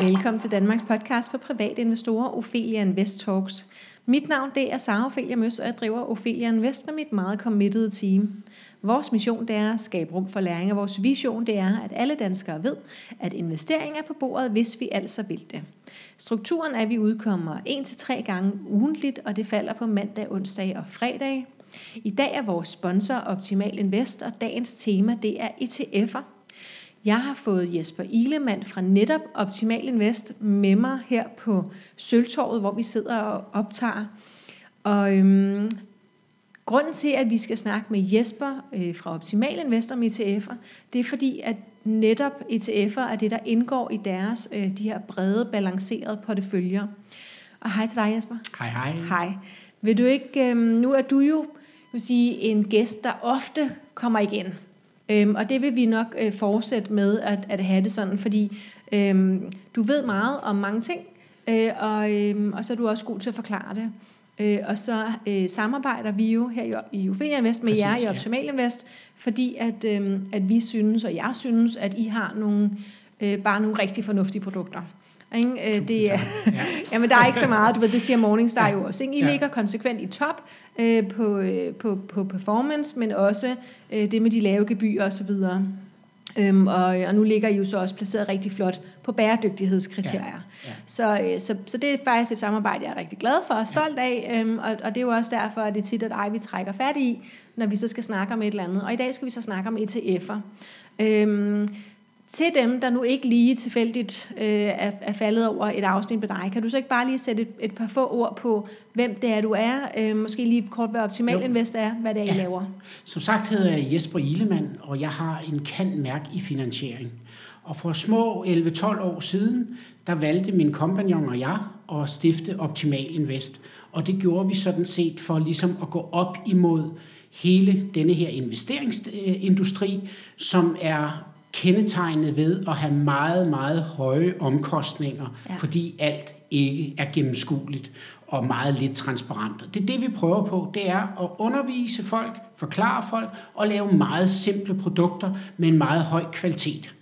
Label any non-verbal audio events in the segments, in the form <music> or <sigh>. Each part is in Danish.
Velkommen til Danmarks podcast for private investorer, Ophelia Invest Talks. Mit navn det er Sara Ophelia Møs, og jeg driver Ophelia Invest med mit meget committed team. Vores mission det er at skabe rum for læring, og vores vision det er, at alle danskere ved, at investering er på bordet, hvis vi altså vil det. Strukturen er, at vi udkommer 1-3 gange ugentligt, og det falder på mandag, onsdag og fredag. I dag er vores sponsor Optimal Invest, og dagens tema det er ETF'er. Jeg har fået Jesper Ilemann fra netop Optimal Invest med mig her på Sølvtorvet, hvor vi sidder og optager. Og øhm, grunden til, at vi skal snakke med Jesper øh, fra Optimal Invest om ETF'er, det er fordi, at netop ETF'er er det, der indgår i deres øh, de her brede, balancerede porteføljer. Og hej til dig, Jesper. Hej, hej. Hej. Vil du ikke, øhm, nu er du jo vil sige, en gæst, der ofte kommer igen. Øhm, og det vil vi nok øh, fortsætte med at, at have det sådan, fordi øhm, du ved meget om mange ting, øh, og, øhm, og så er du også god til at forklare det. Øh, og så øh, samarbejder vi jo her i, i Ophelia Invest med Præcis, jer i Optimal Invest, fordi at, øh, at vi synes, og jeg synes, at I har nogle, øh, bare nogle rigtig fornuftige produkter. Ikke? Øh, det, er, <laughs> ja. jamen, der er ikke så meget, du ved, det siger Morningstar ja. jo også. Ikke? I ja. ligger konsekvent i top øh, på, øh, på, på performance, men også øh, det med de lave gebyrer osv. Øhm, og, og nu ligger I jo så også placeret rigtig flot på bæredygtighedskriterier. Ja, ja. Så, øh, så, så det er faktisk et samarbejde, jeg er rigtig glad for og stolt af, øhm, og, og det er jo også derfor, at det er tit, at ej, vi trækker fat i, når vi så skal snakke om et eller andet. Og i dag skal vi så snakke om ETF'er. Øhm, til dem, der nu ikke lige tilfældigt øh, er, er faldet over et afsnit med dig, kan du så ikke bare lige sætte et, et par få ord på, hvem det er, du er? Øh, måske lige kort, hvad Optimal Invest er, hvad det er, ja. I laver? Som sagt hedder jeg Jesper Ilemann, og jeg har en kan-mærk i finansiering. Og for små 11-12 år siden, der valgte min kompagnon og jeg at stifte Optimal Invest. Og det gjorde vi sådan set for ligesom at gå op imod hele denne her investeringsindustri, som er kendetegnet ved at have meget, meget høje omkostninger, ja. fordi alt ikke er gennemskueligt og meget lidt transparent. Det er det, vi prøver på, det er at undervise folk, forklare folk og lave meget simple produkter med en meget høj kvalitet.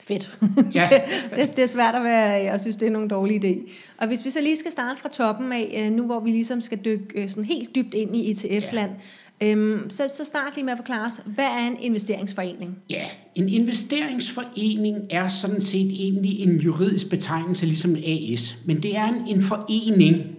Fedt. Ja. <laughs> det, det er svært at være, jeg synes, det er nogle dårlige idé. Og hvis vi så lige skal starte fra toppen af, øh, nu hvor vi ligesom skal dykke øh, sådan helt dybt ind i ETF-land, ja. Øhm, så, så start lige med at forklare os, hvad er en investeringsforening? Ja, en investeringsforening er sådan set egentlig en juridisk betegnelse, ligesom en AS. Men det er en, en forening,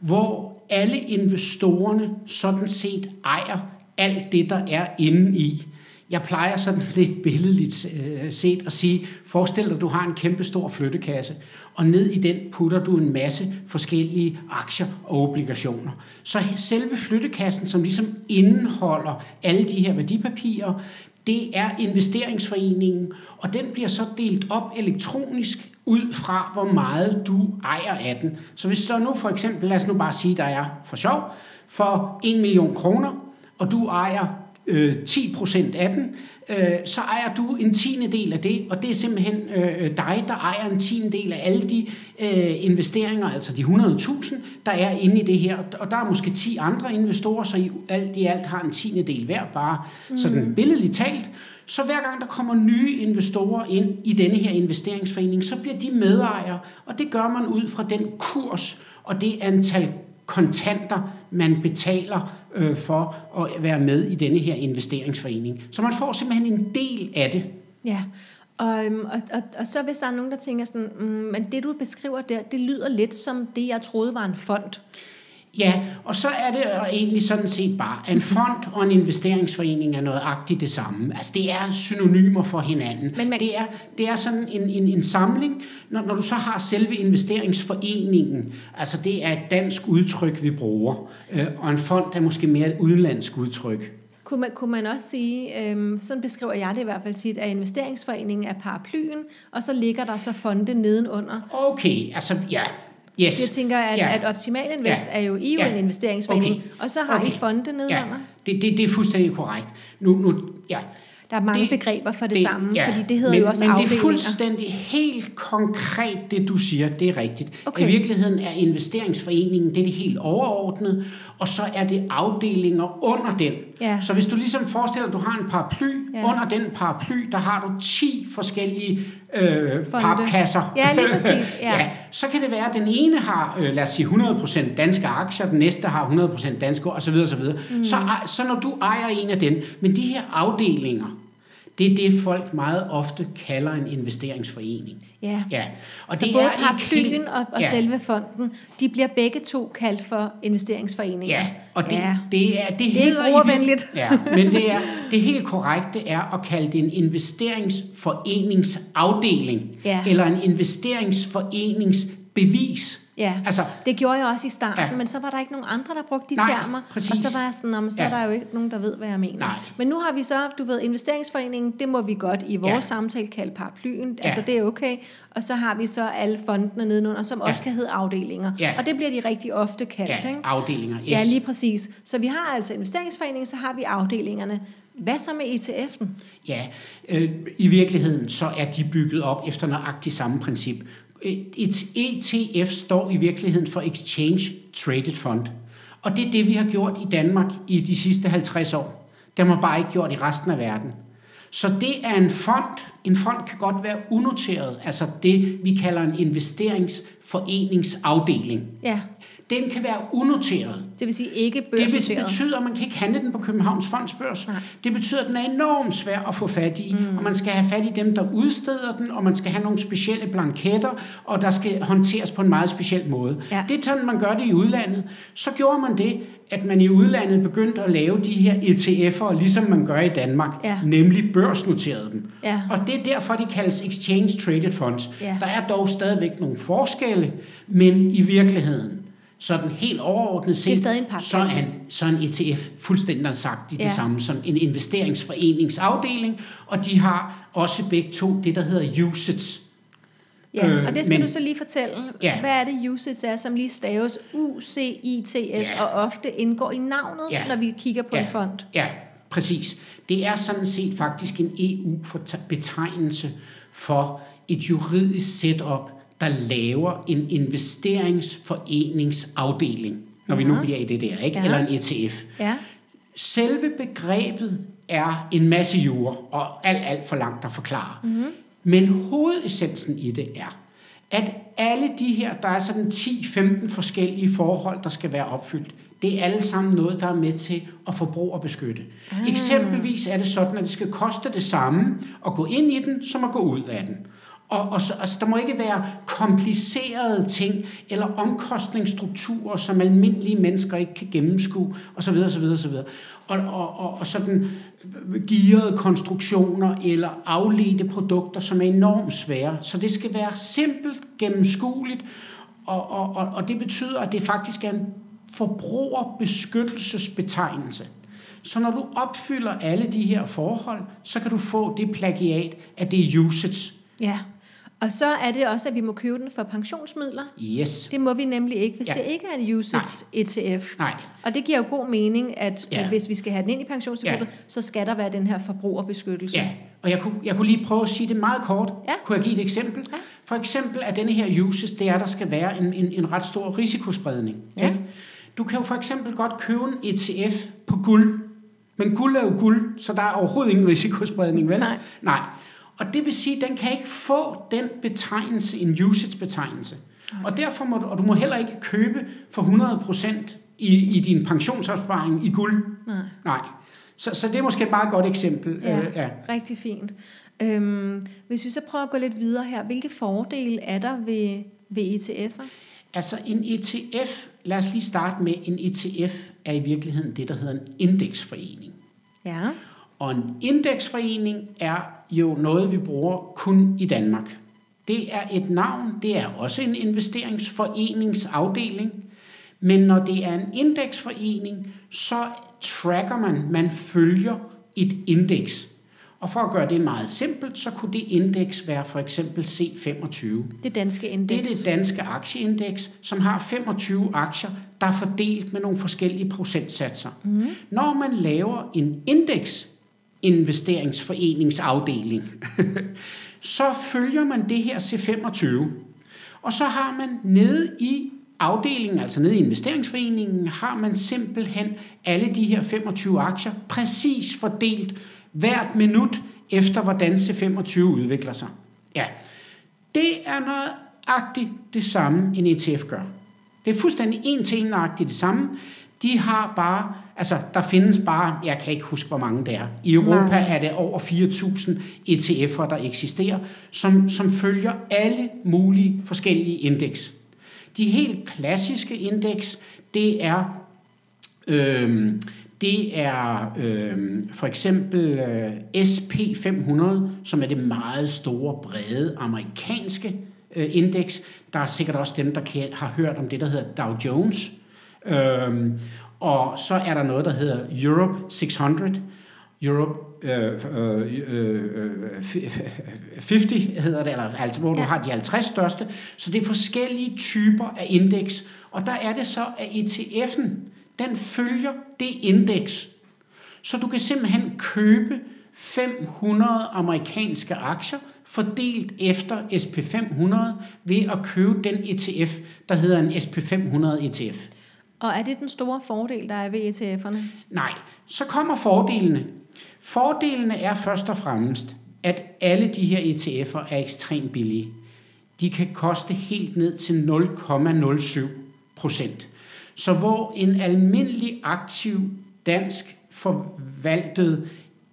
hvor alle investorerne sådan set ejer alt det, der er inde i. Jeg plejer sådan <laughs> lidt billedligt øh, set at sige, forestil dig, at du har en kæmpe stor flyttekasse, og ned i den putter du en masse forskellige aktier og obligationer. Så selve flyttekassen, som ligesom indeholder alle de her værdipapirer, det er investeringsforeningen, og den bliver så delt op elektronisk ud fra, hvor meget du ejer af den. Så hvis der nu for eksempel, lad os nu bare sige, der er for sjov, for 1 million kroner, og du ejer øh, 10% af den, øh, så ejer du en tiende del af det, og det er simpelthen øh, dig, der ejer en tiende del af alle de øh, investeringer, altså de 100.000, der er inde i det her. Og der er måske 10 andre investorer, så i alt i alt har en tiende del hver, bare mm. sådan billedligt talt. Så hver gang der kommer nye investorer ind i denne her investeringsforening, så bliver de medejere, og det gør man ud fra den kurs og det antal kontanter, man betaler øh, for at være med i denne her investeringsforening. Så man får simpelthen en del af det. Ja, og, øhm, og, og, og så hvis der er nogen, der tænker sådan, mm, men det du beskriver der, det lyder lidt som det, jeg troede var en fond. Ja, og så er det egentlig sådan set bare, en fond og en investeringsforening er noget agtigt det samme. Altså det er synonymer for hinanden. Men man... det, er, det er sådan en, en, en samling, når, når du så har selve investeringsforeningen, altså det er et dansk udtryk, vi bruger, øh, og en fond er måske mere et udenlandsk udtryk. Kunne man, kunne man også sige, øhm, sådan beskriver jeg det i hvert fald tit, at investeringsforeningen er paraplyen, og så ligger der så fonde nedenunder? Okay, altså ja, Yes. Jeg tænker, at, ja. at Optimal Invest ja. er jo I ja. en investeringsforening, okay. og så har okay. I fonde nedenunder. Ja. Det, det, det er fuldstændig korrekt. Nu, nu, ja. Der er mange det, begreber for det, det samme, ja, fordi det hedder men, jo også Men afdelinger. det er fuldstændig helt konkret, det du siger, det er rigtigt. Okay. I virkeligheden er investeringsforeningen, det er det helt overordnet, og så er det afdelinger under den. Ja. Så hvis du ligesom forestiller, at du har en paraply, ja. under den paraply, der har du 10 forskellige øh, papkasser. Ja, lige præcis. <laughs> Ja. ja, så kan det være, at den ene har, øh, lad os sige, 100% danske aktier, den næste har 100% danske, osv. osv. Mm. Så, så når du ejer en af dem, men de her afdelinger, det er det, folk meget ofte kalder en investeringsforening. Ja. ja. Og så det både er paraplyen og, og ja. selve fonden, de bliver begge to kaldt for investeringsforeninger. Ja, og det, ja. det er det, det er ikke brugervenligt. <laughs> Ja, men det er det helt korrekte er at kalde det en investeringsforeningsafdeling ja. eller en investeringsforeningsbevis. Ja, altså, det gjorde jeg også i starten, ja. men så var der ikke nogen andre, der brugte de nej, termer. Præcis. Og så var jeg sådan, om, så ja. er der jo ikke nogen, der ved, hvad jeg mener. Nej. Men nu har vi så, du ved, investeringsforeningen, det må vi godt i vores ja. samtale kalde paraplyen. Ja. Altså, det er okay. Og så har vi så alle fondene nedenunder, som ja. også kan hedde afdelinger. Ja. Og det bliver de rigtig ofte kaldt. Ja, ikke? afdelinger. Yes. Ja, lige præcis. Så vi har altså investeringsforeningen, så har vi afdelingerne. Hvad så med ETF'en? Ja, øh, i virkeligheden så er de bygget op efter nøjagtigt samme princip. Et ETF står i virkeligheden for Exchange Traded Fund. Og det er det, vi har gjort i Danmark i de sidste 50 år. Det har man bare ikke gjort i resten af verden. Så det er en fond. En fond kan godt være unoteret, altså det, vi kalder en investeringsforeningsafdeling. Ja den kan være unoteret. Det vil sige ikke børsnoteret? Det betyder, at man kan ikke handle den på Københavns Fondsbørs. Nej. Det betyder, at den er enormt svær at få fat i, mm. og man skal have fat i dem, der udsteder den, og man skal have nogle specielle blanketter, og der skal håndteres på en meget speciel måde. Ja. Det er sådan, man gør det i udlandet. Så gjorde man det, at man i udlandet begyndte at lave de her ETF'er, ligesom man gør i Danmark, ja. nemlig børsnoterede dem. Ja. Og det er derfor, de kaldes Exchange Traded Funds. Ja. Der er dog stadigvæk nogle forskelle, men i virkeligheden, sådan helt overordnet set, det er en så, er en, så en ETF fuldstændig sagt i ja. det samme som en investeringsforeningsafdeling, og de har også begge to det, der hedder USITS. Ja, øh, og det skal men, du så lige fortælle. Ja. Hvad er det USITS er, som lige staves U-C-I-T-S, ja. og ofte indgår i navnet, ja. når vi kigger på ja. en fond? Ja, præcis. Det er sådan set faktisk en EU-betegnelse for et juridisk setup, der laver en investeringsforeningsafdeling, når ja. vi nu bliver i det der, ikke? Ja. eller en ETF. Ja. Selve begrebet er en masse jure, og alt, alt for langt at forklare. Mm-hmm. Men hovedessensen i det er, at alle de her, der er sådan 10-15 forskellige forhold, der skal være opfyldt, det er alle sammen noget, der er med til at forbrugerbeskytte. Ah. Eksempelvis er det sådan, at det skal koste det samme at gå ind i den, som at gå ud af den. Og, og så, altså, der må ikke være komplicerede ting eller omkostningsstrukturer, som almindelige mennesker ikke kan gennemskue, osv. osv., osv. Og, og, og, og sådan gearede konstruktioner eller afledte produkter, som er enormt svære. Så det skal være simpelt, gennemskueligt, og, og, og, og det betyder, at det faktisk er en forbrugerbeskyttelsesbetegnelse. Så når du opfylder alle de her forhold, så kan du få det plagiat, at det er usage. Ja. Og så er det også, at vi må købe den for pensionsmidler. Yes. Det må vi nemlig ikke, hvis Ja. det ikke er en usage ETF. Nej. Og det giver jo god mening, at, Ja. at hvis vi skal have den ind i pensionstilbuddet, Ja. så skal der være den her forbrugerbeskyttelse. Ja, og jeg kunne, jeg kunne lige prøve at sige det meget kort. Ja. Kunne jeg give et eksempel? Ja. For eksempel er denne her uses, det er, at der skal være en, en, en ret stor risikospredning. Ja. Ikke? Du kan jo for eksempel godt købe en ETF på guld, men guld er jo guld, så der er overhovedet ingen risikospredning, vel? Nej. Nej. Og det vil sige, at den kan ikke få den betegnelse, en usage-betegnelse. Og derfor må du, og du må heller ikke købe for 100% i, i din pensionsopsparing i guld. Nej. Nej. Så, så det er måske et meget godt eksempel. Ja, Øh, ja. rigtig fint. Øhm, hvis vi så prøver at gå lidt videre her, hvilke fordele er der ved, ved ETF'er? Altså en ETF, lad os lige starte med, en ETF er i virkeligheden det, der hedder en indeksforening. Ja, Og en indeksforening er jo noget, vi bruger kun i Danmark. Det er et navn, det er også en investeringsforeningsafdeling, men når det er en indeksforening, så tracker man, man følger et indeks. Og for at gøre det meget simpelt, så kunne det indeks være for eksempel C25. det danske Det er indeks. det danske aktieindeks, som har 25 aktier, der er fordelt med nogle forskellige procentsatser. Mm. Når man laver en indeks investeringsforeningsafdeling, <laughs> så følger man det her C25. Og så har man nede i afdelingen, altså nede i investeringsforeningen, har man simpelthen alle de her 25 aktier præcis fordelt hvert minut efter, hvordan C25 udvikler sig. Ja. Det er nøjagtigt det samme, en ETF gør. Det er fuldstændig en til en nøjagtigt det samme. De har bare, altså der findes bare, jeg kan ikke huske, hvor mange det er. I Europa Mange. er det over 4.000 ETF'er, der eksisterer, som, som følger alle mulige forskellige indeks. De helt klassiske indeks, det er Øhm, det er øhm, for eksempel øh, SP500, som er det meget store, brede amerikanske øh, indeks. Der er sikkert også dem, der kan, har hørt om det, der hedder Dow Jones. Øhm, og så er der noget, der hedder Europe 600. Europe øh, øh, øh, øh, 50 hedder det, eller, altså hvor du har de 50 største. Så det er forskellige typer af indeks. Og der er det så, at ETF'en, den følger det indeks. Så du kan simpelthen købe 500 amerikanske aktier, fordelt efter SP500, ved at købe den ETF, der hedder en SP500 ETF. Og er det den store fordel, der er ved ETF'erne? Nej, så kommer fordelene. Fordelene er først og fremmest, at alle de her ETF'er er ekstremt billige. De kan koste helt ned til 0,07 procent. Så hvor en almindelig aktiv dansk forvaltet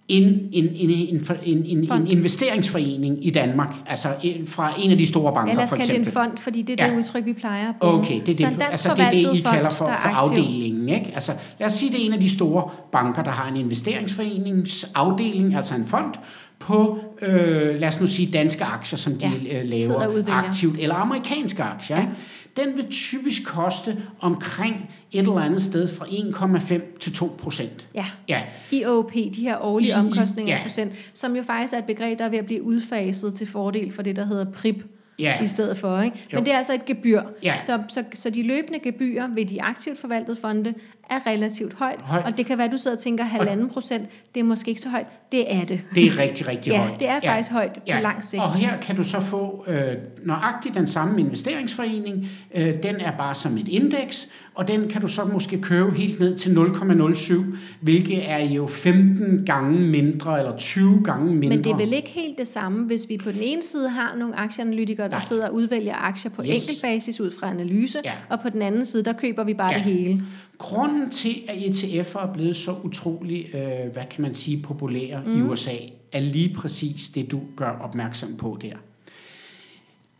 en, en, en, en, en, en, en investeringsforening i Danmark, altså fra en af de store banker Ja, lad os for kalde det en eksempel. fond, fordi det er det Ja. udtryk, vi plejer at bruge. Okay, det er det, altså det, er det I fond, kalder for, for afdelingen. Ikke? Altså, lad os sige, det er en af de store banker, der har en investeringsforeningsafdeling, altså en fond, på, øh, lad os nu sige, danske aktier, som de Ja, ja, og laver aktivt, eller amerikanske aktier. Ikke? Den vil typisk koste omkring et eller andet sted fra 1,5 til 2 procent. Ja, Ja, IOP, de her årlige I- I- omkostninger ja. ja. procent, som jo faktisk er et begreb, der er ved at blive udfaset til fordel for det, der hedder PRIP ja, i stedet for. Ikke? Jo. Men det er altså et gebyr. Ja. Så, så, så de løbende gebyrer ved de aktivt forvaltede fonde er relativt højt. Højt. Og det kan være, at du sidder og tænker, halvanden procent, det er måske ikke så højt. Det er det. det er rigtig, rigtig ja, højt. det er faktisk højt på Ja, lang sigt. Og her kan du så få øh, nøjagtigt den samme investeringsforening. Øh, den er bare som et indeks, og den kan du så måske købe helt ned til 0,07, hvilket er jo 15 gange mindre, eller 20 gange mindre. Men det er vel ikke helt det samme, hvis vi på den ene side har nogle aktieanalytikere, der Nej. sidder og udvælger aktier på yes. enkeltbasis ud fra analyse, Ja. og på den anden side, der køber vi bare Ja. det hele. Grunden til, at ETF'er er blevet så utrolig, øh, hvad kan man sige, populære mm. i USA, er lige præcis det, du gør opmærksom på der.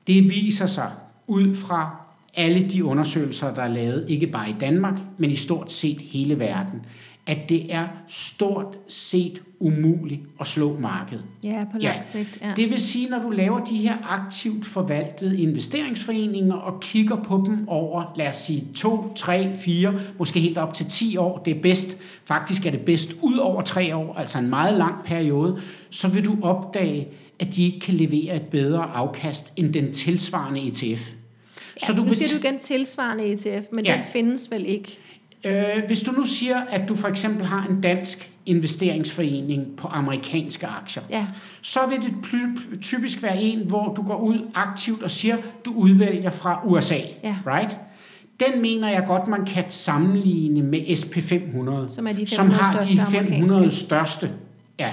Det viser sig ud fra alle de undersøgelser, der er lavet, ikke bare i Danmark, men i stort set hele verden, at det er stort set umuligt at slå markedet. Ja, på Ja. lang sigt. Ja. Det vil sige, når du laver de her aktivt forvaltede investeringsforeninger og kigger på dem over, lad os sige, to, tre, fire, måske helt op til 10 år, det er bedst, faktisk er det bedst ud over tre år, altså en meget lang periode, så vil du opdage, at de ikke kan levere et bedre afkast end den tilsvarende ETF. Ja, nu bet- siger du igen tilsvarende ETF, men Ja. ja. den findes vel ikke? Øh, hvis du nu siger, at du for eksempel har en dansk investeringsforening på amerikanske aktier, Ja, så vil det typisk være en, hvor du går ud aktivt og siger, du udvælger fra USA. Ja. Right? Den mener jeg godt, man kan sammenligne med SP500, som er de 500 som har de 500 amerikanske. største. Ja.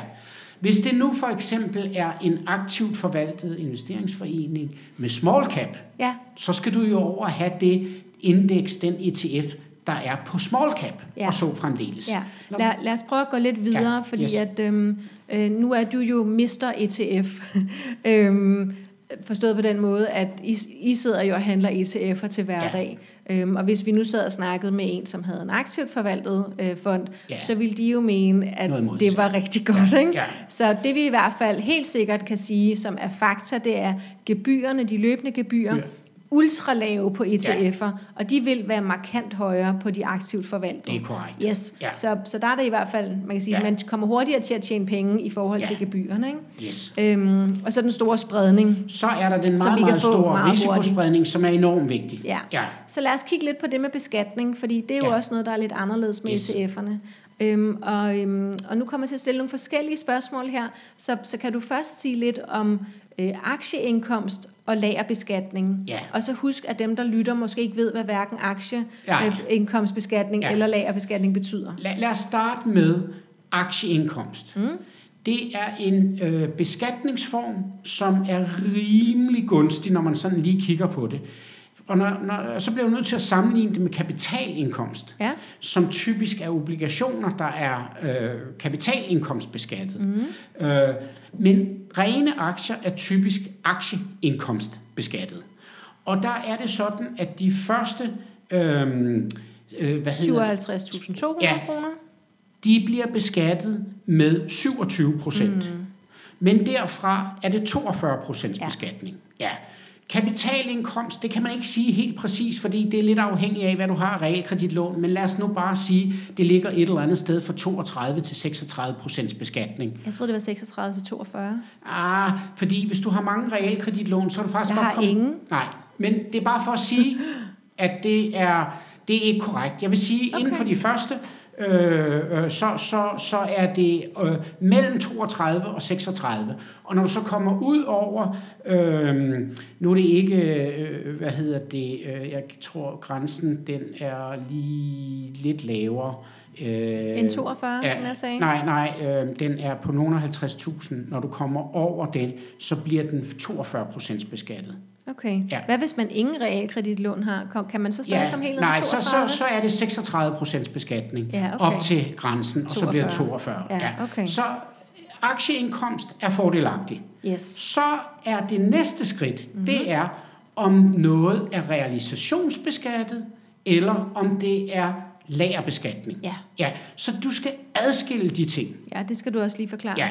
Hvis det nu for eksempel er en aktivt forvaltet investeringsforening med small cap, Ja, så skal du jo over have det indeks, den ETF, der er på small cap, Ja. og så fremdeles. ja. Lad, lad os prøve at gå lidt videre, Ja, fordi yes. at øhm, øh, nu er du jo Mr. ETF. <laughs> øhm, forstået på den måde, at I, I sidder jo og handler ETF'er til hverdag. Ja. Øhm, og hvis vi nu sad og snakkede med en, som havde en aktivt forvaltet øh, fond, Ja. så ville de jo mene, at det var rigtig godt. Ikke? Ja. Så det vi i hvert fald helt sikkert kan sige, som er fakta, det er gebyrerne, de løbende gebyrer, Ja. Ja. ultra lave på ETF'er, ja. og de vil være markant højere på de aktivt forvaltede. Det er korrekt. Yes, Ja. så, så der er det i hvert fald, man kan sige, Ja. man kommer hurtigere til at tjene penge i forhold Ja. til gebyrerne. Ikke? Yes. Øhm, og så den store spredning. Så er der den meget, meget store meget risikospredning, som er enormt vigtig. Ja. ja. Så lad os kigge lidt på det med beskatning, fordi det er jo Ja. også noget, der er lidt anderledes med Yes. ETF'erne. Øhm, og, øhm, og nu kommer jeg til at stille nogle forskellige spørgsmål her, så, så kan du først sige lidt om øh, aktieindkomst og lagerbeskatning. Ja. Og så husk, at dem, der lytter, måske ikke ved, hvad hverken aktieindkomstbeskatning Ja. eller lagerbeskatning betyder. Lad, lad os starte med aktieindkomst. Mm. det er en øh, beskatningsform, som er rimelig gunstig, når man sådan lige kigger på det. Og når, når, så bliver jeg nødt til at sammenligne det med kapitalindkomst, Ja. som typisk er obligationer, der er øh, kapitalindkomstbeskattet. Mm. Øh, men rene aktier er typisk aktieindkomstbeskattet. Og der er det sådan, at de første øh, øh, hvad hedder det? 57.200 Ja. kroner. de bliver beskattet med 27 procent. Mm. Men derfra er det 42 procents Ja. beskatning. Ja. Kapitalindkomst, det kan man ikke sige helt præcis, fordi det er lidt afhængigt af, hvad du har af realkreditlån. Men lad os nu bare sige, det ligger et eller andet sted fra 32 til 36 procents beskatning. Jeg troede, det var 36 til 42. Ah, fordi hvis du har mange realkreditlån, så er du faktisk Jeg godt har kommet- ingen. Nej, men det er bare for at sige, at det er, det er ikke korrekt. Jeg vil sige, okay. inden for de første, øh, øh, så, så, så er det øh, mellem 32 og 36. Og når du så kommer ud over, øh, nu er det ikke, øh, hvad hedder det, øh, jeg tror grænsen, den er lige lidt lavere. Øh, En 42, som jeg sagde. Nej, nej, øh, den er på nogle af 50.000. Når du kommer over den, så bliver den 42 procents beskattet. Okay. Ja. Hvad hvis man ingen realkreditlån har? Kan man så stadig komme helt nej, så, 32? så, så er det 36 procents beskatning Ja, okay. op til grænsen, og så bliver det 42. 42. Ja, okay. Så aktieindkomst er fordelagtig. Yes. Så er det næste skridt, Mhm. mm-hmm. det er, om noget er realisationsbeskattet, eller om det er lagerbeskatning. Ja. ja. Så du skal adskille de ting. Ja, det skal du også lige forklare. Ja.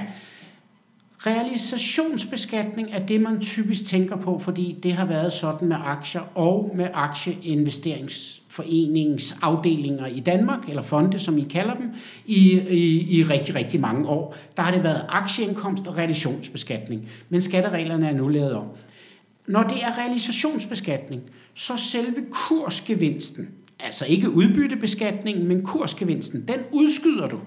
Realisationsbeskatning er det, man typisk tænker på, fordi det har været sådan med aktier og med aktieinvesteringsforeningens afdelinger i Danmark, eller fonde, som I kalder dem, i, i, i rigtig, rigtig mange år. Der har det været aktieindkomst og realisationsbeskatning, men skattereglerne er nu lavet om. Når det er realisationsbeskatning, så selve kursgevinsten, altså ikke udbyttebeskatningen, men kursgevinsten, den udskyder du.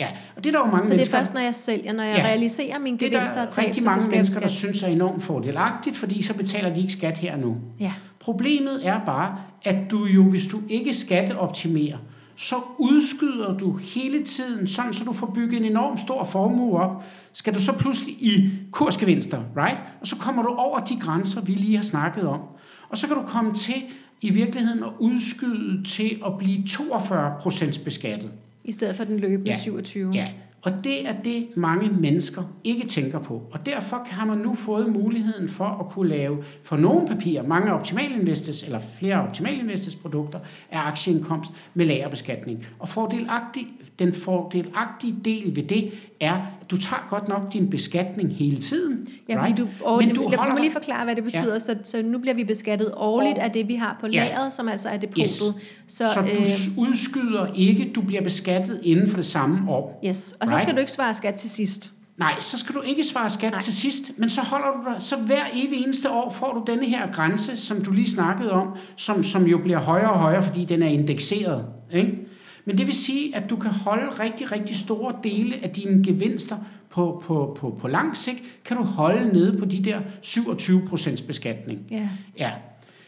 Ja, og det er der jo mange Så det er mennesker, først, når jeg sælger, når jeg Ja. realiserer er gevinster og tab, rigtig så mange jeg mennesker, der synes er enormt fordelagtigt, fordi så betaler de ikke skat her nu. Ja. Problemet er bare, at du jo, hvis du ikke skatteoptimerer, så udskyder du hele tiden, sådan så du får bygget en enorm stor formue op, skal du så pludselig i kursgevinster, right? Og så kommer du over de grænser, vi lige har snakket om. Og så kan du komme til i virkeligheden at udskyde til at blive 42 procents beskattet. I stedet for den løbende Ja. 27. Ja, og det er det, mange mennesker ikke tænker på. Og derfor har man nu fået muligheden for at kunne lave for nogle papirer, mange Optimal Investors, eller flere Optimal Investors produkter, er aktieindkomst med lagerbeskatning. Og fordelagtig, den fordelagtige del ved det er, at du tager godt nok din beskatning hele tiden. Ja, fordi right? du, og, Men du du lad holder mig lige forklare, hvad det betyder. Ja. Ja. Så, så nu bliver vi beskattet årligt Og- af det, vi har på Ja. lageret, som altså er depotet. Yes. Så, Så du øh, udskyder ikke, du bliver beskattet inden for det samme år. yes. Og så Right. skal du ikke svare skat til sidst. Nej, så skal du ikke svare skat Nej. Nej. til sidst, men så holder du dig, så hver evig eneste år får du denne her grænse, som du lige snakkede om, som, som jo bliver højere og højere, fordi den er indekseret. Ikke? Men det vil sige, at du kan holde rigtig, rigtig store dele af dine gevinster på, på, på, på lang sigt, kan du holde nede på de der 27 procents beskatning. Ja. Ja,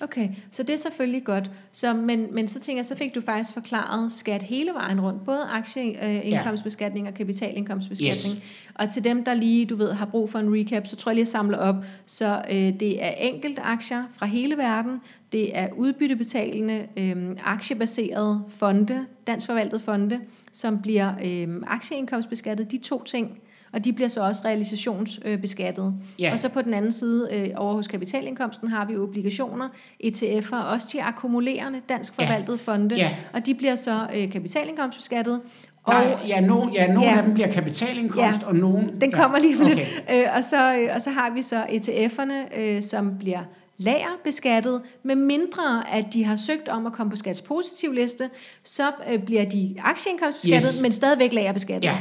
Okay, så det er selvfølgelig godt. Så, men, men så tænker jeg, så fik du faktisk forklaret skat hele vejen rundt. Både aktieindkomstbeskatning og kapitalindkomstbeskatning. Yes. Og til dem, der lige, du ved, har brug for en recap, så tror jeg lige, jeg samler op. Så øh, det er enkelte aktier fra hele verden. Det er udbyttebetalende, øh, aktiebaserede fonde, danskforvaltede fonde, som bliver øh, aktieindkomstbeskattet. De to ting. Og de bliver så også realisationsbeskattet. Ja. Og så på den anden side, øh, over hos kapitalindkomsten, har vi obligationer, ETF'er, også de akkumulerende dansk Ja. forvaltede fonde. Ja. Og de bliver så øh, kapitalindkomstbeskattet. Og Nej, ja, no, ja nogle Ja. af dem bliver kapitalindkomst, Ja. og nogle... den kommer lige for okay. lidt. Øh, og, så, øh, og så har vi så ETF'erne, øh, som bliver lagerbeskattet, med mindre at de har søgt om at komme på skats positiv liste, så øh, bliver de aktieindkomstbeskattet, Yes. men stadigvæk lagerbeskattet. Ja.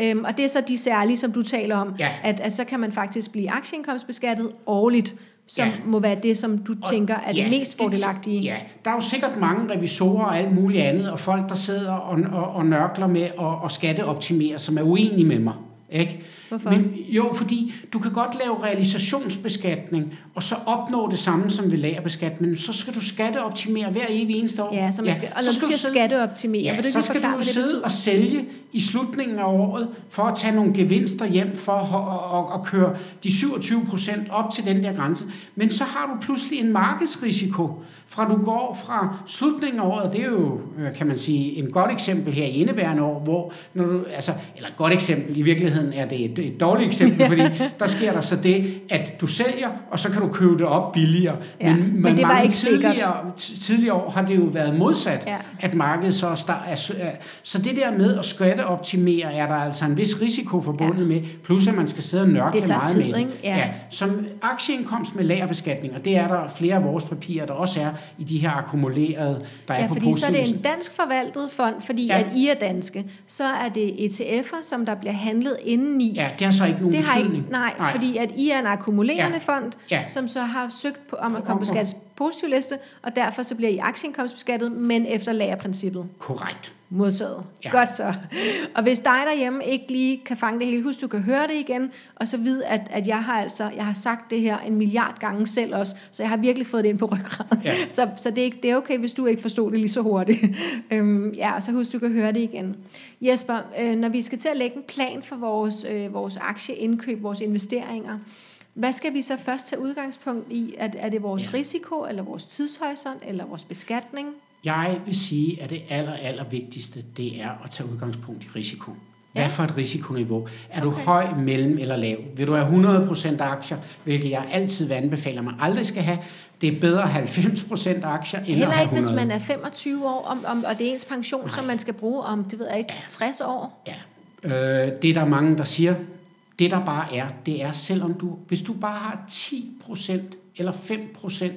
Øhm, og det er så de særlige, som du taler om, Ja. at, at så kan man faktisk blive aktieindkomstbeskattet årligt, som Ja. må være det, som du Og- tænker er det mest fordelagtige. Ja, der er jo sikkert mange revisorer og alt muligt andet, og folk, der sidder og, og, og nørkler med at og skatteoptimere, som er uenige med mig. Ikke? Hvorfor? Men, jo, fordi du kan godt lave realisationsbeskatning, og så opnå det samme som ved lagerbeskatning, men så skal du skatteoptimere hver evig eneste år. Ja, så man skal, og når så du siger sidde- skatteoptimere, Ja, vil du så skal forklare, du sidde betyder? og sælge i slutningen af året, for at tage nogle gevinster hjem, for at, at, at køre de 27 procent op til den der grænse. Men så har du pludselig en markedsrisiko, fra du går fra slutningen af året, det er jo, øh, kan man sige, en godt eksempel her i indeværende år, hvor, når du, altså, eller et godt eksempel, i virkeligheden er det et, et dårligt eksempel, <laughs> fordi der sker der så det, at du sælger, og så kan du købe det op billigere. Ja, men det var ikke tidligere, tidligere år har det jo været modsat, Ja. at markedet så star- er, så det der med at skatteoptimere, er der altså en vis risiko forbundet Ja. med, plus at man skal sidde og nørkle Det meget tid, med det. Ja. Ja. Som aktieindkomst med lagerbeskatning, og det er der flere af vores papirer, der også er i de her akkumulerede, der Ja, er på fordi så er det en dansk forvaltet fond, fordi Ja. at I er danske. Så er det ETF'er, som der bliver handlet indeni. Ja, det har så ikke nogen Det har betydning. ikke, nej, nej, fordi at I er en akkumulerende Ja. fond, Ja. som så har søgt på, om at Om komme på at- skats positiv liste, og derfor så bliver I aktieindkomstbeskattet, men efter lagerprincippet. Korrekt. Modtaget. Ja. Godt så. Og hvis dig derhjemme ikke lige kan fange det hele, husk du kan høre det igen, og så vide, at, at jeg har altså, jeg har sagt det her en milliard gange selv også, så jeg har virkelig fået det ind på ryggraden. Ja. <laughs> Så, så det, er, ikke- det er okay, hvis du ikke forstod det lige så hurtigt. <laughs> øhm, ja, og så husk du kan høre det igen. Jesper, øh, når vi skal til at lægge en plan for vores, øh, vores aktieindkøb, vores investeringer, hvad skal vi så først tage udgangspunkt i? Er, er det vores ja. Ja. risiko, eller vores tidshorisont, eller vores beskatning? Jeg vil sige, at det aller, aller vigtigste, det er at tage udgangspunkt i risiko. Hvad Ja. for et risikoniveau? Er du Okay. høj, mellem eller lav? Vil du have 100% aktier, hvilket jeg altid vil anbefale, man aldrig skal have? Det er bedre at have 90% aktier, end Heller ikke, hvis 100. man er 25 år, om, om, og det er ens pension, Nej. som man skal bruge om, det ved jeg ikke, 60 år. Ja. Øh, det er der mange, der siger. Det der bare er, det er selvom du, hvis du bare har 10% eller 5%,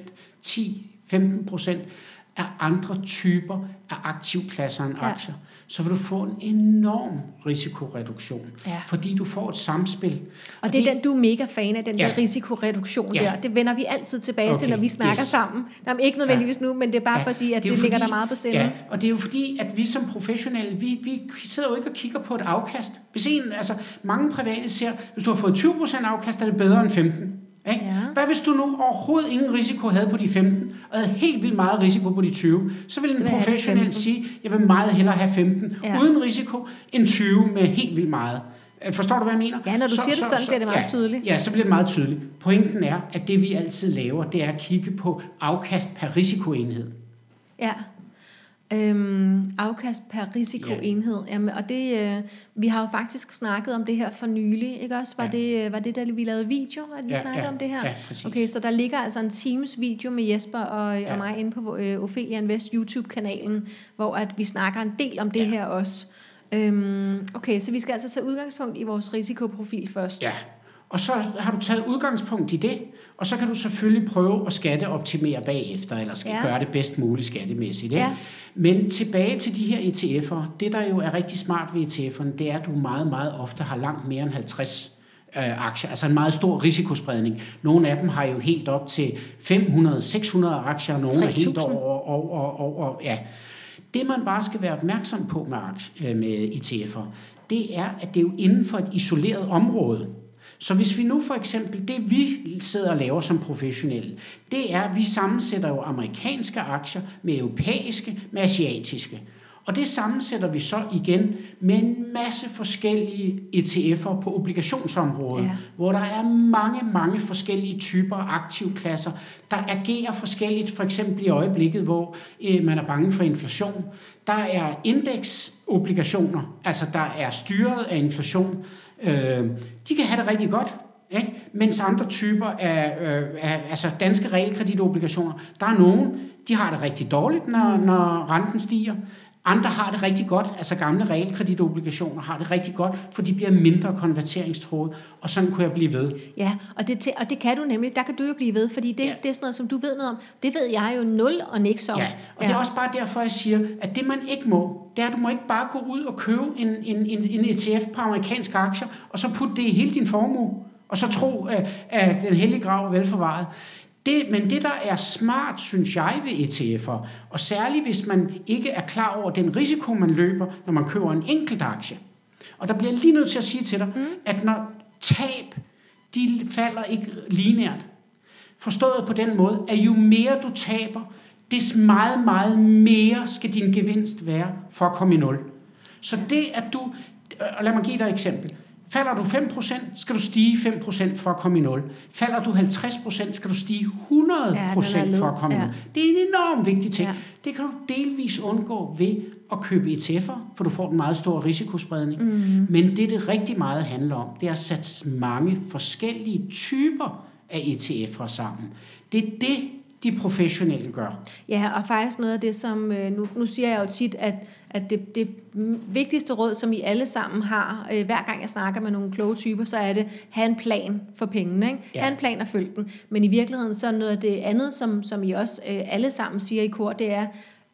10-15% af andre typer af aktivklasser end Ja. aktier, så vil du få en enorm risikoreduktion, Ja. fordi du får et samspil. Og det er den, du er mega fan af, den Ja. der risikoreduktion Ja. der. Det vender vi altid tilbage okay. til, når vi snakker yes. sammen. Jamen, ikke nødvendigvis nu, men det er bare for at sige, at det, det ligger fordi- der meget på sinde. Ja, og det er jo fordi, at vi som professionelle, vi, vi sidder jo ikke og kigger på et afkast. Hvis en, altså mange private ser, hvis du har fået 20% afkast, er det bedre end 15. Ikke? Ja. Hvad hvis du nu overhovedet ingen risiko havde på de 15, og havde helt vildt meget risiko på de 20, så vil en Så have professionel 15. sige, jeg vil meget hellere have 15 Ja. uden risiko, end 20 med helt vildt meget. Øh, Forstår du, hvad jeg mener? Ja, når du siger det sådan, bliver det meget ja, tydeligt. Ja, så bliver det meget tydeligt. Pointen er, at det vi altid laver, det er at kigge på afkast per risikoenhed. Ja. Øhm, afkast per risikoenhed. Jamen, og det, øh, vi har jo faktisk snakket om det her for nylig, ikke også? Var, Ja. det, øh, var det, da vi lavede video, at vi Ja, snakkede ja, om det her? ja, præcis. okay, så der ligger altså en Teams video med Jesper og, ja. Ja. og mig inde på øh, Ophelia Invest YouTube-kanalen, hvor at vi snakker en del om det Ja. her også. Øhm, okay, så vi skal altså tage udgangspunkt i vores risikoprofil først. Ja, og så har du taget udgangspunkt i det, og så kan du selvfølgelig prøve at skatteoptimere bagefter, eller skal Ja. gøre det bedst muligt skattemæssigt. Ikke? Ja. Men tilbage til de her ETF'er. Det, der jo er rigtig smart ved ETF'erne, det er, at du meget, meget ofte har langt mere end 50 øh, aktier, altså en meget stor risikospredning. Nogle af dem har jo helt op til 500-600 aktier, og nogle er helt 3000. over, over, over, ja. Det man bare skal være opmærksom på med, øh, med ETF'er, det er, at det er jo inden for et isoleret område. Så hvis vi nu for eksempel, det vi sidder og laver som professionelle, det er, at vi sammensætter jo amerikanske aktier med europæiske, med asiatiske. Og det sammensætter vi så igen med en masse forskellige ETF'er på obligationsområdet, Ja. hvor der er mange, mange forskellige typer aktivklasser, der agerer forskelligt, for eksempel i øjeblikket, hvor øh, man er bange for inflation. Der er indeksobligationer, altså der er styret af inflation. Øh, de kan have det rigtig godt, ikke? mens andre typer af, øh, af altså danske realkreditobligationer, der er nogen, de har det rigtig dårligt, når, når renten stiger. Andre har det rigtig godt, altså gamle realkreditobligationer har det rigtig godt, for de bliver mindre konverteringstroet, og sådan kunne jeg blive ved. Ja, og det, og det kan du nemlig, der kan du jo blive ved, fordi det. Ja. det er sådan noget, som du ved noget om. Det ved jeg jo nul og niks om. Ja, og ja. det er også bare derfor, jeg siger, at det man ikke må, det er, at du må ikke bare gå ud og købe en, en, en, en ETF på amerikanske aktier, og så putte det i hele din formue, og så tro, at, at den hellige grav er velforvaret. Det, men det, der er smart, synes jeg, ved ETF'er, og særligt hvis man ikke er klar over den risiko, man løber, når man køber en enkelt aktie, Og der bliver lige nødt til at sige til dig, mm. at når tab, de falder ikke lineært. Forstået på den måde, at jo mere du taber, des meget, meget mere skal din gevinst være for at komme i nul. Så det, at du... Og lad mig give dig et eksempel. Falder du 5%, skal du stige 5% for at komme i nul. Falder du 50%, skal du stige 100% ja, for at komme i nul. Det er en enormt vigtig ting. Ja. Det kan du delvis undgå ved at købe ETF'er, for du får en meget stor risikospredning. Mm. Men det, det rigtig meget handler om, det er at sætte mange forskellige typer af ETF'er sammen. Det er det, de professionelle gør. Ja, og faktisk noget af det, som, øh, nu, nu siger jeg jo tit, at, at det, det vigtigste råd, som I alle sammen har, øh, hver gang jeg snakker med nogle kloge typer, så er det, have en plan for pengene. Ikke? Ja. Have en plan og følge den. Men i virkeligheden, så noget af det andet, som, som I også øh, alle sammen siger i kor, det er,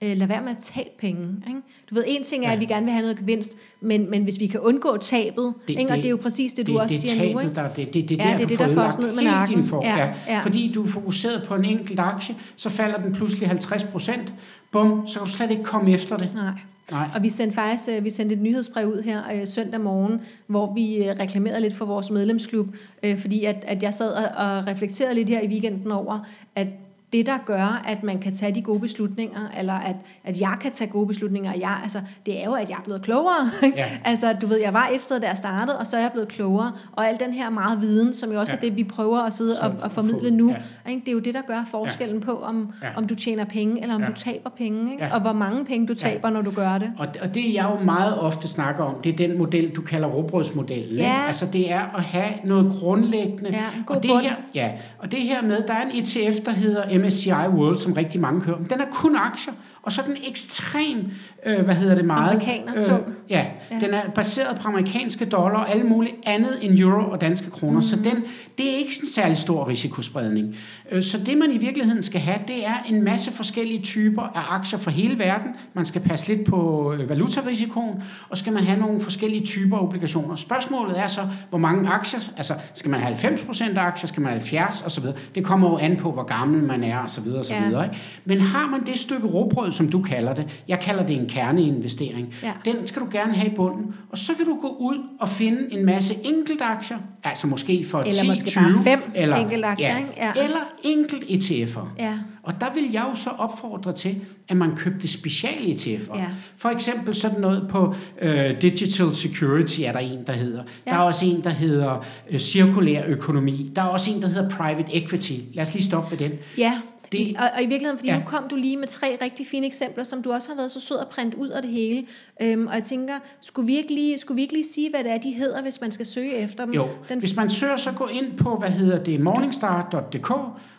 øh, lad være med at tage penge. Ikke? Du ved, en ting er, ja. at vi gerne vil have noget gevinst, men, men hvis vi kan undgå tabet, det, ikke? og det er jo præcis det, du det, også det siger tabet, nu. Ikke? Der, det, det, det, ja, der, det er det, der får os ned med nakken. For, ja, ja. Ja. Fordi du er fokuseret på en enkelt aktie, så falder den pludselig 50 procent. Bum, så kan du slet ikke komme efter det. Nej. Nej. Og vi sendte faktisk øh, vi sendte et nyhedsbrev ud her øh, søndag morgen, hvor vi øh, reklamerede lidt for vores medlemsklub, øh, fordi at, at jeg sad og, og reflekterede lidt her i weekenden over, at det, der gør, at man kan tage de gode beslutninger, eller at, at jeg kan tage gode beslutninger, jeg, altså, det er jo, at jeg er blevet klogere. <laughs> Ja. altså, du ved, jeg var et sted, der jeg startede, og så er jeg blevet klogere. Og al den her meget viden, som jo også ja. er det, vi prøver at sidde og, og formidle nu, ja. ikke? det er jo det, der gør forskellen ja. på, om, ja. om du tjener penge, eller om ja. du taber penge, ikke? Ja. og hvor mange penge du taber, ja. når du gør det. Og, og det, jeg jo meget ofte snakker om, det er den model, du kalder råbrødsmodellen. Ja. Ikke? Altså, det er at have noget grundlæggende. Ja, og det her, ja, og det her med, der er en ETF, der hedder MSCI World, som rigtig mange hører om, Den er kun aktier, og så er den ekstrem, øh, hvad hedder det meget? Amerikaner, øh, ja, ja, den er baseret på amerikanske dollar og alt muligt andet end euro og danske kroner. Mm. Så den, det er ikke en særlig stor risikospredning. Øh, så det man i virkeligheden skal have, det er en masse forskellige typer af aktier fra hele verden. Man skal passe lidt på øh, valutarisikoen, og skal man have nogle forskellige typer af obligationer. Spørgsmålet er så, hvor mange aktier, altså skal man have 90% af aktier, skal man have 70 osv. Det kommer jo an på, hvor gammel man er osv. osv. Ja. Ikke? Men har man det stykke råbrød, som du kalder det, jeg kalder det en kerneinvestering, ja. den skal du gerne have i bunden, og så kan du gå ud og finde en masse enkeltaktier, altså måske for eller 10, måske 20, bare fem eller, enkeltaktier, ja, ikke? Ja. eller enkelt ETF'er. Ja. Og der vil jeg jo så opfordre til, at man købte special ETF'er. Ja. For eksempel sådan noget på uh, Digital Security er der en, der hedder. Ja. Der er også en, der hedder uh, cirkulær økonomi. Der er også en, der hedder Private Equity. Lad os lige stoppe med den. Ja, det, og, og i virkeligheden, fordi ja. nu kom du lige med tre rigtig fine eksempler, som du også har været så sød at printe ud af det hele. Øhm, og jeg tænker, skulle vi, ikke lige, skulle vi ikke lige sige, hvad det er, de hedder, hvis man skal søge efter dem? Jo, Den... hvis man søger, så gå ind på, hvad hedder det, morningstar.dk,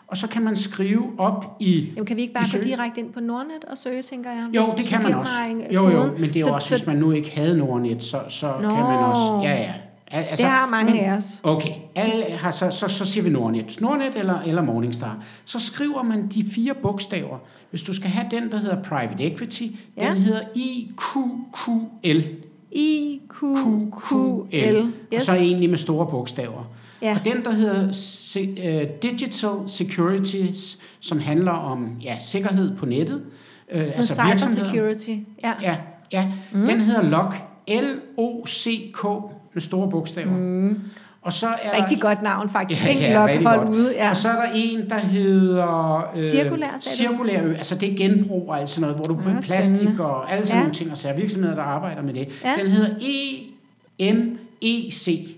og så kan man skrive op i Jamen, kan vi ikke bare gå direkte ind på Nordnet og søge, tænker jeg? Jo, det kan man også. En, jo, jo, men det er jo også, så, hvis man nu ikke havde Nordnet, så, så kan man også... Ja, ja. Altså, det har mange men, af os. Okay, alle har, så, så, så siger vi Nordnet. Nordnet eller, eller Morningstar. Så skriver man de fire bogstaver. Hvis du skal have den, der hedder Private Equity, ja. den hedder IQQL. IQQL. Yes. Og så egentlig med store bogstaver. Ja. Og den, der hedder uh, Digital Securities, som handler om ja, sikkerhed på nettet. Uh, altså cyber security. Ja, ja, ja mm. den hedder LOC. L-O-C-K med store bogstaver. Mm. Og så er rigtig der, godt navn faktisk. Ja, ja, Lok, hold ude. Ja. Og så er der en, der hedder... Øh, cirkulær, cirkulær ø, altså det er genbrug og alt sådan noget, hvor du bruger plastik spændende. og alle sådan ja. nogle ting, og så er virksomheder, der arbejder med det. Ja. Den hedder E-M-E-C.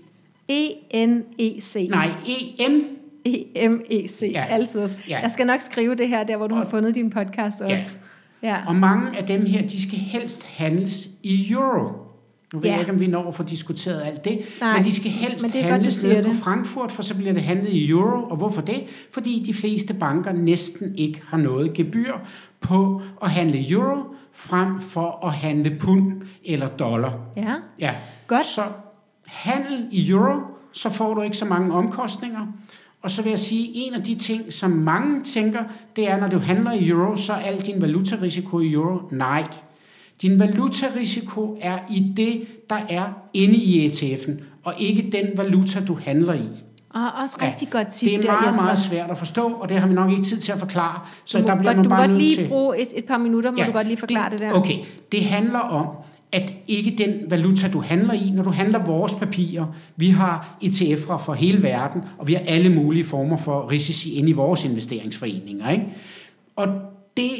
E-N-E-C. Nej, E-M E-M-E-C, ja. altid også. Ja. Jeg skal nok skrive det her, der hvor du og, har fundet din podcast også. Ja. ja. Og mange af dem her, de skal helst handles i euro. Nu ved ja. jeg ikke, om vi når at få diskuteret alt det, Nej, men de skal helst handles ned på Frankfurt, for så bliver det handlet i euro. Og hvorfor det? Fordi de fleste banker næsten ikke har noget gebyr på at handle euro, frem for at handle pund eller dollar. Ja, ja. godt. Så handel i euro, så får du ikke så mange omkostninger. Og så vil jeg sige, en af de ting, som mange tænker, det er, når du handler i euro, så er al din valutarisiko i euro. Nej, din valutarisiko er i det, der er inde i ETF'en, og ikke den valuta, du handler i. Og også rigtig ja, godt tip Det er meget, der, meget svært at forstå, og det har vi nok ikke tid til at forklare. Så du der bliver godt, du bare godt lige til... bruge et, et par minutter, må ja, du godt lige forklare det, det der. Okay, det handler om, at ikke den valuta, du handler i, når du handler vores papirer, vi har ETF'er for hele verden, og vi har alle mulige former for risici inde i vores investeringsforeninger. Ikke? Og det,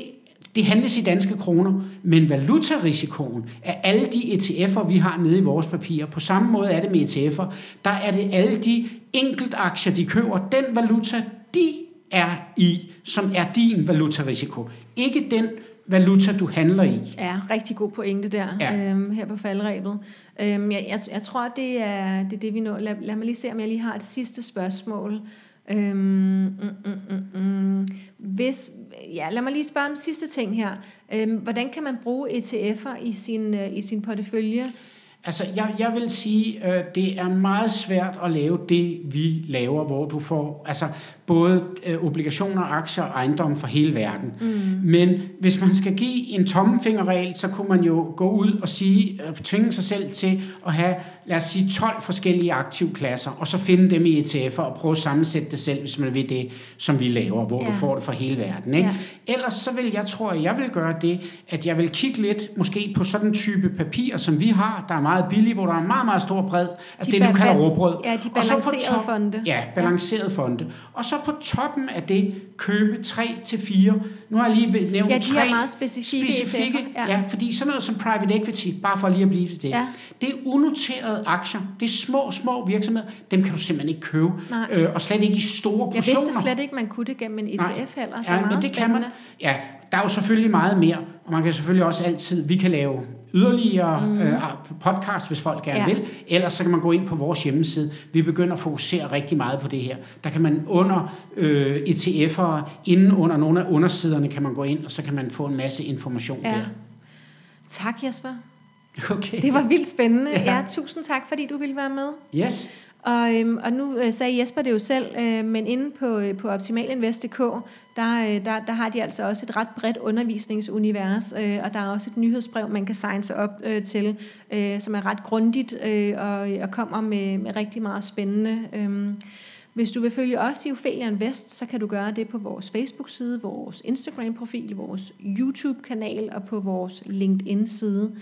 det handles i danske kroner, men valutarisikoen af alle de ETF'er, vi har nede i vores papirer, på samme måde er det med ETF'er, der er det alle de enkeltaktier, de køber, den valuta, de er i, som er din valutarisiko. Ikke den valuta, du handler i. Ja, rigtig god pointe der, ja. øhm, her på faldrebet. Øhm, jeg, jeg, jeg tror, det er, det er det, vi når. Lad, lad mig lige se, om jeg lige har et sidste spørgsmål. Øhm, mm, mm, mm, mm. Hvis, ja, lad mig lige spørge om sidste ting her. Øhm, hvordan kan man bruge ETF'er i sin, øh, i sin portefølje? Altså, jeg, jeg vil sige, øh, det er meget svært at lave det, vi laver, hvor du får, altså, både øh, obligationer, aktier og ejendom for hele verden. Mm. Men hvis man skal give en tommelfingerregel, så kunne man jo gå ud og sige, øh, tvinge sig selv til at have, lad os sige, 12 forskellige aktivklasser, og så finde dem i ETF'er og prøve at sammensætte det selv, hvis man vil det, som vi laver, hvor ja. du får det for hele verden. Ikke? Ja. Ellers så vil jeg, tror jeg, jeg vil gøre det, at jeg vil kigge lidt måske på sådan en type papir, som vi har, der er meget billige, hvor der er meget, meget stor bred, altså de det, du kalder råbrød. Ja, de balancerede fonde. Ja, balancerede ja. fonde. Og så på toppen af det købe 3 til fire. Nu har jeg lige nævnt ja, de tre er meget specifikke, specifikke ja. ja. fordi sådan noget som private equity, bare for lige at blive det, ja. det er unoterede aktier. Det er små, små virksomheder. Dem kan du simpelthen ikke købe. Øh, og slet ikke i store portioner. Jeg vidste slet ikke, man kunne det gennem en ETF Nej. heller. Så ja, meget men det spændende. kan man. Ja, der er jo selvfølgelig meget mere, og man kan selvfølgelig også altid, vi kan lave yderligere mm. øh, podcast, hvis folk gerne ja. vil. Ellers så kan man gå ind på vores hjemmeside. Vi begynder at fokusere rigtig meget på det her. Der kan man under øh, ETF'er, inden under nogle af undersiderne, kan man gå ind, og så kan man få en masse information ja. der. Tak Jesper. <laughs> Okay. Det var vildt spændende. <laughs> Ja. ja, tusind tak, fordi du ville være med. Yes. Og, øhm, og nu øh, sagde Jesper det jo selv, øh, men inde på, øh, på optimalinvest.dk, der, øh, der, der har de altså også et ret bredt undervisningsunivers, øh, og der er også et nyhedsbrev, man kan signe sig op øh, til, øh, som er ret grundigt øh, og, øh, og kommer med, med rigtig meget spændende. Øh. Hvis du vil følge os i Ophelia Invest, så kan du gøre det på vores Facebook-side, vores Instagram-profil, vores YouTube-kanal og på vores LinkedIn-side.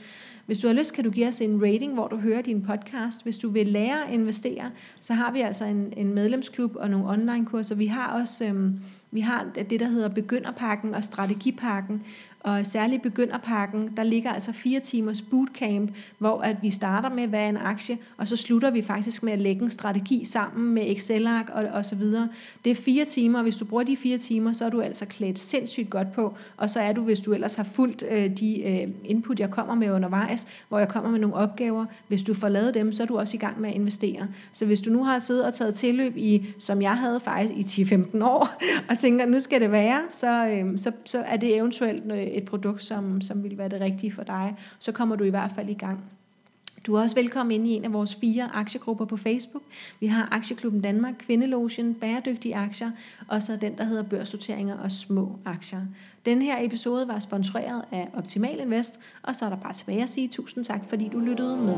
Hvis du har lyst, kan du give os en rating, hvor du hører din podcast. Hvis du vil lære at investere, så har vi altså en, en medlemsklub og nogle online-kurser. Vi har også øhm, vi har det, der hedder begynderpakken og strategipakken, og særligt begynderpakken, der ligger altså fire timers bootcamp, hvor at vi starter med, hvad er en aktie, og så slutter vi faktisk med at lægge en strategi sammen med Excel-ark og, og så videre. Det er fire timer, og hvis du bruger de fire timer, så er du altså klædt sindssygt godt på, og så er du, hvis du ellers har fulgt øh, de øh, input, jeg kommer med undervejs, hvor jeg kommer med nogle opgaver, hvis du får lavet dem, så er du også i gang med at investere. Så hvis du nu har siddet og taget tilløb i, som jeg havde faktisk i 10-15 år, <laughs> og tænker, nu skal det være, så, øh, så, så er det eventuelt øh, et produkt, som, som vil være det rigtige for dig. Så kommer du i hvert fald i gang. Du er også velkommen ind i en af vores fire aktiegrupper på Facebook. Vi har Aktieklubben Danmark, Kvindelogen, Bæredygtige Aktier, og så den, der hedder Børsnoteringer og Små Aktier. Den her episode var sponsoreret af Optimal Invest, og så er der bare tilbage at sige tusind tak, fordi du lyttede med.